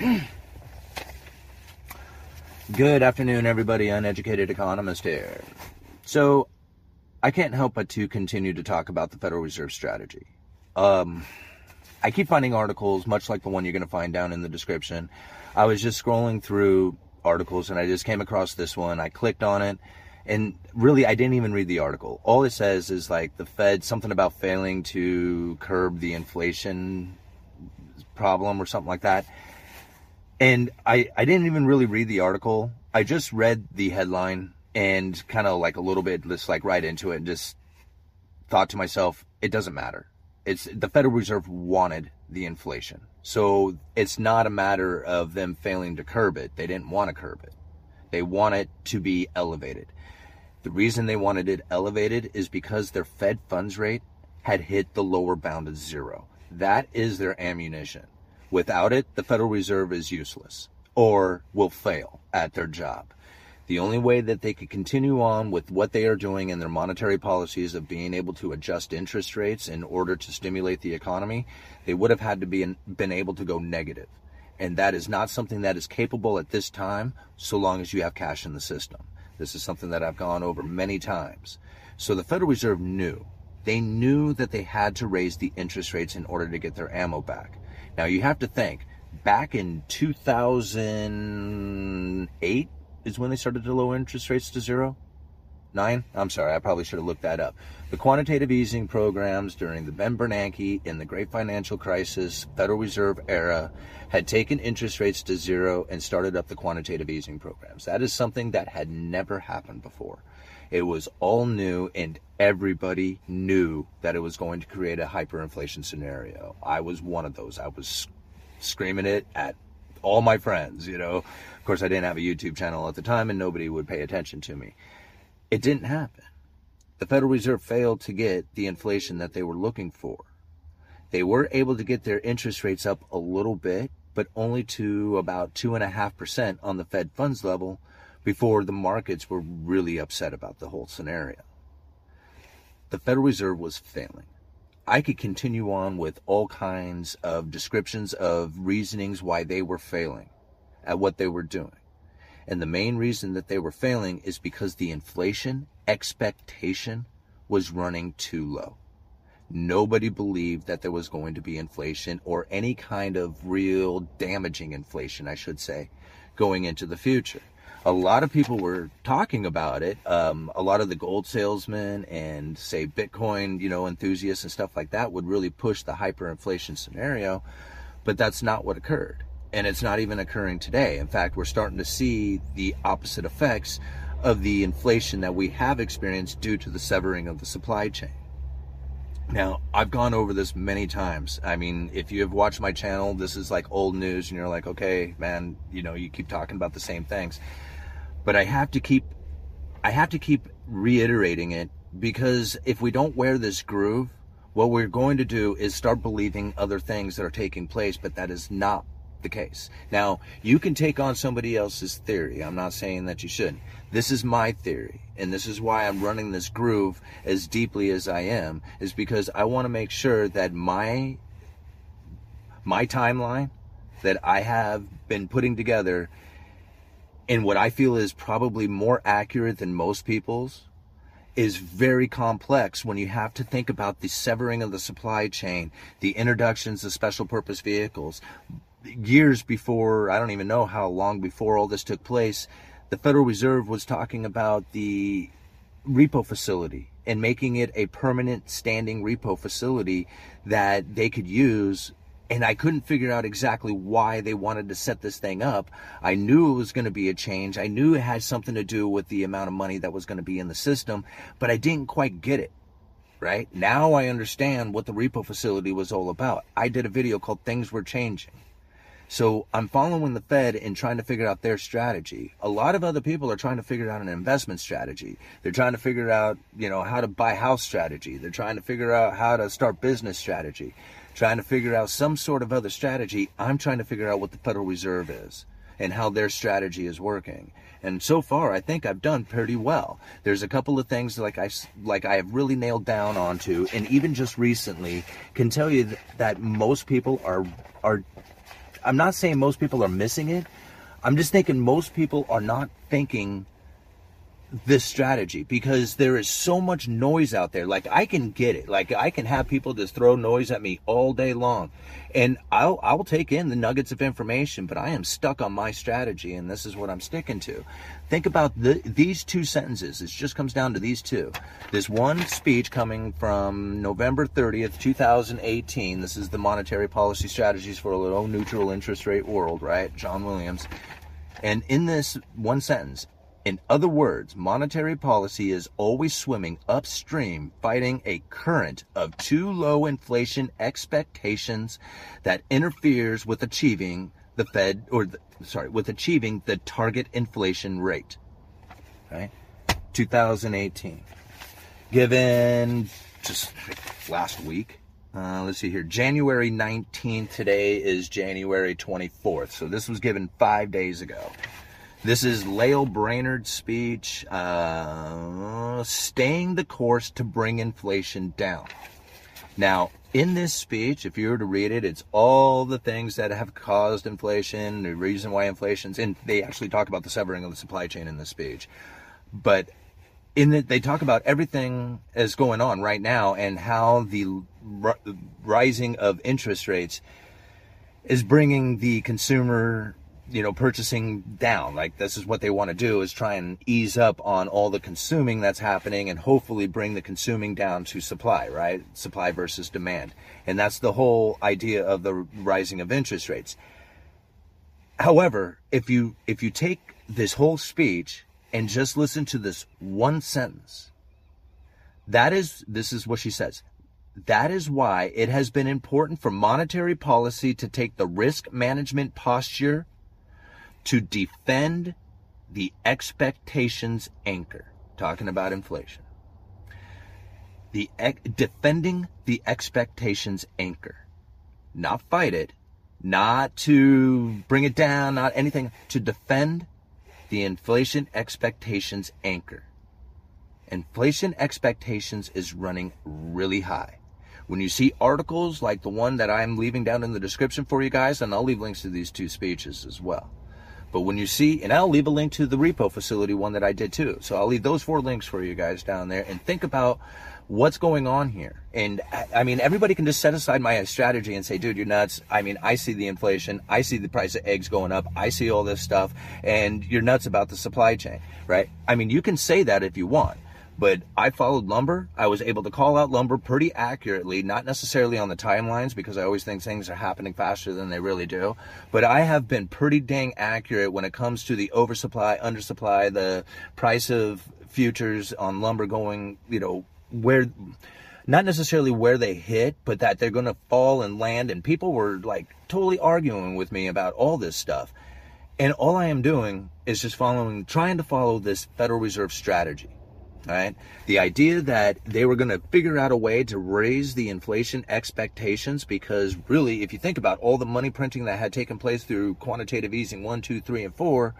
Good afternoon, everybody. Uneducated economist here. So, I can't help but to continue to talk about the Federal Reserve strategy. Um, I keep finding articles, much like the one you're going to find down in the description. I was just scrolling through articles and I just came across this one. I clicked on it and really I didn't even read the article. All it says is like the Fed, something about failing to curb the inflation problem or something like that. And I, I didn't even really read the article. I just read the headline and kind of like a little bit just like right into it and just thought to myself, it doesn't matter. It's the Federal Reserve wanted the inflation. So it's not a matter of them failing to curb it. They didn't want to curb it. They want it to be elevated. The reason they wanted it elevated is because their Fed funds rate had hit the lower bound of zero. That is their ammunition. Without it, the Federal Reserve is useless or will fail at their job. The only way that they could continue on with what they are doing in their monetary policies of being able to adjust interest rates in order to stimulate the economy, they would have had to be in, been able to go negative. And that is not something that is capable at this time so long as you have cash in the system. This is something that I've gone over many times. So the Federal Reserve knew. They knew that they had to raise the interest rates in order to get their ammo back. Now you have to think, back in 2008 is when they started to lower interest rates to zero. Nine? I'm sorry, I probably should have looked that up. The quantitative easing programs during the Ben Bernanke in the great financial crisis, Federal Reserve era, had taken interest rates to zero and started up the quantitative easing programs. That is something that had never happened before. It was all new and everybody knew that it was going to create a hyperinflation scenario. I was one of those. I was screaming it at all my friends, you know. Of course, I didn't have a YouTube channel at the time and nobody would pay attention to me. It didn't happen. The Federal Reserve failed to get the inflation that they were looking for. They were able to get their interest rates up a little bit, but only to about 2.5% on the Fed funds level before the markets were really upset about the whole scenario. The Federal Reserve was failing. I could continue on with all kinds of descriptions of reasonings why they were failing at what they were doing. And the main reason that they were failing is because the inflation expectation was running too low. Nobody believed that there was going to be inflation or any kind of real damaging inflation, I should say, going into the future a lot of people were talking about it. Um, a lot of the gold salesmen and say Bitcoin, you know, enthusiasts and stuff like that would really push the hyperinflation scenario, but that's not what occurred. And it's not even occurring today. In fact, we're starting to see the opposite effects of the inflation that we have experienced due to the severing of the supply chain. Now, I've gone over this many times. I mean, if you have watched my channel, this is like old news and you're like, okay, man, you know, you keep talking about the same things but I have to keep I have to keep reiterating it because if we don't wear this groove, what we're going to do is start believing other things that are taking place, but that is not the case. Now, you can take on somebody else's theory. I'm not saying that you shouldn't. This is my theory, and this is why I'm running this groove as deeply as I am, is because I want to make sure that my my timeline that I have been putting together and what I feel is probably more accurate than most people's is very complex when you have to think about the severing of the supply chain, the introductions of special purpose vehicles. Years before, I don't even know how long before all this took place, the Federal Reserve was talking about the repo facility and making it a permanent standing repo facility that they could use and I couldn't figure out exactly why they wanted to set this thing up. I knew it was going to be a change. I knew it had something to do with the amount of money that was going to be in the system, but I didn't quite get it. Right? Now I understand what the repo facility was all about. I did a video called Things Were Changing. So I'm following the Fed and trying to figure out their strategy. A lot of other people are trying to figure out an investment strategy. They're trying to figure out, you know, how to buy house strategy. They're trying to figure out how to start business strategy trying to figure out some sort of other strategy. I'm trying to figure out what the Federal Reserve is and how their strategy is working. And so far, I think I've done pretty well. There's a couple of things like I like I have really nailed down onto, and even just recently can tell you that most people are are I'm not saying most people are missing it. I'm just thinking most people are not thinking this strategy because there is so much noise out there. Like I can get it. Like I can have people just throw noise at me all day long. And I'll I'll take in the nuggets of information, but I am stuck on my strategy and this is what I'm sticking to. Think about the, these two sentences. It just comes down to these two. This one speech coming from November 30th, 2018. This is the monetary policy strategies for a low neutral interest rate world, right? John Williams. And in this one sentence, in other words, monetary policy is always swimming upstream, fighting a current of too low inflation expectations that interferes with achieving the Fed, or the, sorry, with achieving the target inflation rate. Right? 2018. Given just last week, uh, let's see here, January 19th. Today is January 24th. So this was given five days ago. This is Lael Brainard's speech, uh, staying the course to bring inflation down. Now, in this speech, if you were to read it, it's all the things that have caused inflation, the reason why inflation's, and they actually talk about the severing of the supply chain in this speech. But in it, they talk about everything that's going on right now and how the r- rising of interest rates is bringing the consumer you know, purchasing down. Like this is what they want to do is try and ease up on all the consuming that's happening and hopefully bring the consuming down to supply, right? Supply versus demand. And that's the whole idea of the rising of interest rates. However, if you if you take this whole speech and just listen to this one sentence, that is this is what she says. That is why it has been important for monetary policy to take the risk management posture to defend the expectations anchor, talking about inflation. The defending the expectations anchor, not fight it, not to bring it down, not anything, to defend the inflation expectations anchor. Inflation expectations is running really high. When you see articles like the one that I'm leaving down in the description for you guys, and I'll leave links to these two speeches as well but when you see, and I'll leave a link to the repo facility one that I did too. So I'll leave those four links for you guys down there and think about what's going on here. And I mean, everybody can just set aside my strategy and say, dude, you're nuts. I mean, I see the inflation. I see the price of eggs going up. I see all this stuff and you're nuts about the supply chain, right? I mean, you can say that if you want but I followed lumber. I was able to call out lumber pretty accurately, not necessarily on the timelines because I always think things are happening faster than they really do. But I have been pretty dang accurate when it comes to the oversupply, undersupply, the price of futures on lumber going, you know, where not necessarily where they hit, but that they're going to fall and land. And people were like totally arguing with me about all this stuff. And all I am doing is just following, trying to follow this Federal Reserve strategy right? The idea that they were going to figure out a way to raise the inflation expectations because really, if you think about all the money printing that had taken place through quantitative easing one, two, three, and four,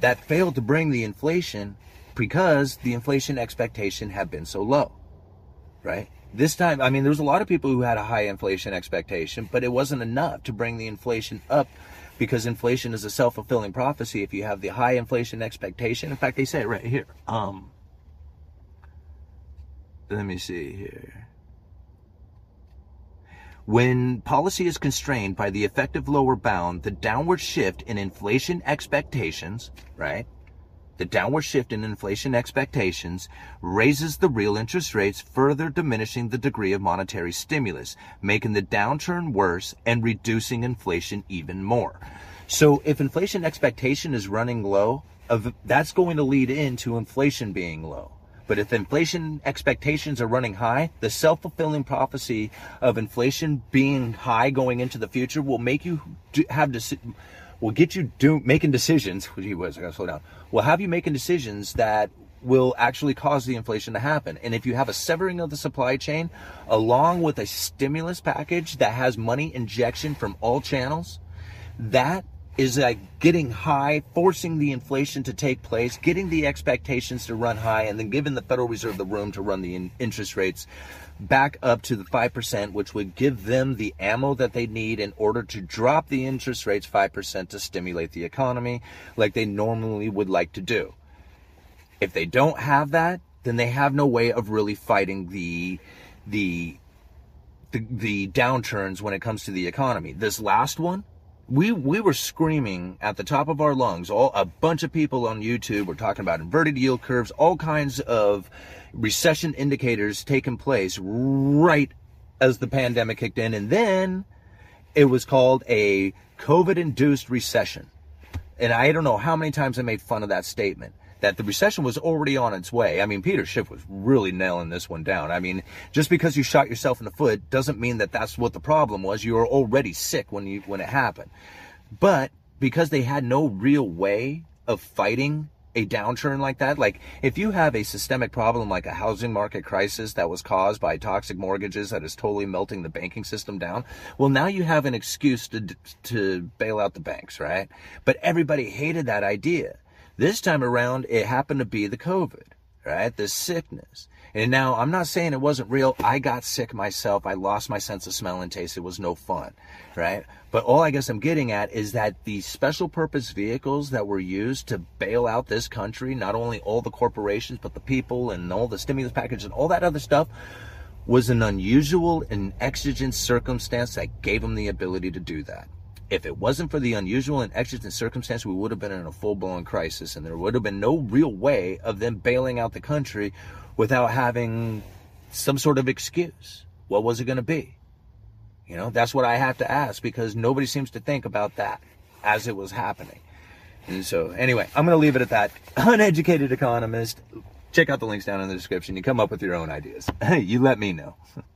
that failed to bring the inflation because the inflation expectation had been so low, right? This time, I mean, there was a lot of people who had a high inflation expectation, but it wasn't enough to bring the inflation up because inflation is a self-fulfilling prophecy. If you have the high inflation expectation, in fact, they say it right here. Um, let me see here. When policy is constrained by the effective lower bound, the downward shift in inflation expectations, right? The downward shift in inflation expectations raises the real interest rates, further diminishing the degree of monetary stimulus, making the downturn worse and reducing inflation even more. So if inflation expectation is running low, that's going to lead into inflation being low. But if inflation expectations are running high, the self-fulfilling prophecy of inflation being high going into the future will make you have deci- will get you do making decisions. Gee whiz, I gotta slow down. Will have you making decisions that will actually cause the inflation to happen. And if you have a severing of the supply chain along with a stimulus package that has money injection from all channels, that is like getting high, forcing the inflation to take place, getting the expectations to run high, and then giving the Federal Reserve the room to run the in- interest rates back up to the 5%, which would give them the ammo that they need in order to drop the interest rates 5% to stimulate the economy like they normally would like to do. If they don't have that, then they have no way of really fighting the the the, the downturns when it comes to the economy. This last one, we we were screaming at the top of our lungs. All a bunch of people on YouTube were talking about inverted yield curves, all kinds of recession indicators taking place right as the pandemic kicked in, and then it was called a COVID-induced recession. And I don't know how many times I made fun of that statement that the recession was already on its way. I mean, Peter Schiff was really nailing this one down. I mean, just because you shot yourself in the foot doesn't mean that that's what the problem was. You were already sick when you when it happened. But because they had no real way of fighting a downturn like that, like if you have a systemic problem like a housing market crisis that was caused by toxic mortgages that is totally melting the banking system down, well now you have an excuse to to bail out the banks, right? But everybody hated that idea. This time around, it happened to be the COVID, right? The sickness. And now I'm not saying it wasn't real. I got sick myself. I lost my sense of smell and taste. It was no fun, right? But all I guess I'm getting at is that the special purpose vehicles that were used to bail out this country, not only all the corporations, but the people and all the stimulus package and all that other stuff, was an unusual and exigent circumstance that gave them the ability to do that. If it wasn't for the unusual and exigent circumstance, we would have been in a full blown crisis, and there would have been no real way of them bailing out the country without having some sort of excuse. What was it going to be? You know, that's what I have to ask because nobody seems to think about that as it was happening. And so, anyway, I'm going to leave it at that. Uneducated economist. Check out the links down in the description. You come up with your own ideas. Hey, you let me know.